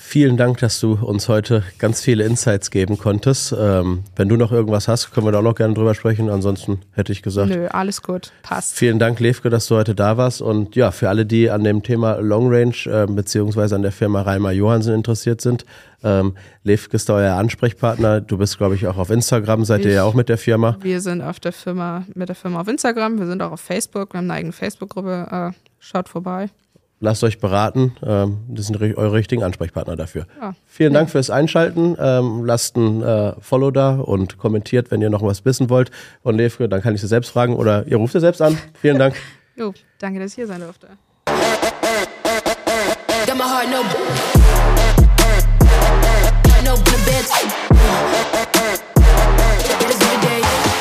S1: Vielen Dank, dass du uns heute ganz viele Insights geben konntest. Ähm, wenn du noch irgendwas hast, können wir da auch noch gerne drüber sprechen. Ansonsten hätte ich gesagt.
S2: Nö, alles gut. Passt.
S1: Vielen Dank, Levke, dass du heute da warst. Und ja, für alle, die an dem Thema Long Range äh, beziehungsweise an der Firma Reimer Johansen interessiert sind, ähm, Levke ist da euer Ansprechpartner. Du bist, glaube ich, auch auf Instagram. Seid ich, ihr ja auch mit der Firma?
S2: Wir sind auf der Firma, mit der Firma auf Instagram. Wir sind auch auf Facebook. Wir haben eine eigene Facebook-Gruppe. Äh, schaut vorbei
S1: lasst euch beraten. Ähm, das sind eure richtigen Ansprechpartner dafür. Ja. Vielen Dank fürs Einschalten. Ähm, lasst ein äh, Follow da und kommentiert, wenn ihr noch was wissen wollt. Und Lefke, dann kann ich sie selbst fragen oder ihr ruft sie selbst an. Vielen Dank.
S2: jo, danke, dass ich hier sein durfte. Got my heart no, no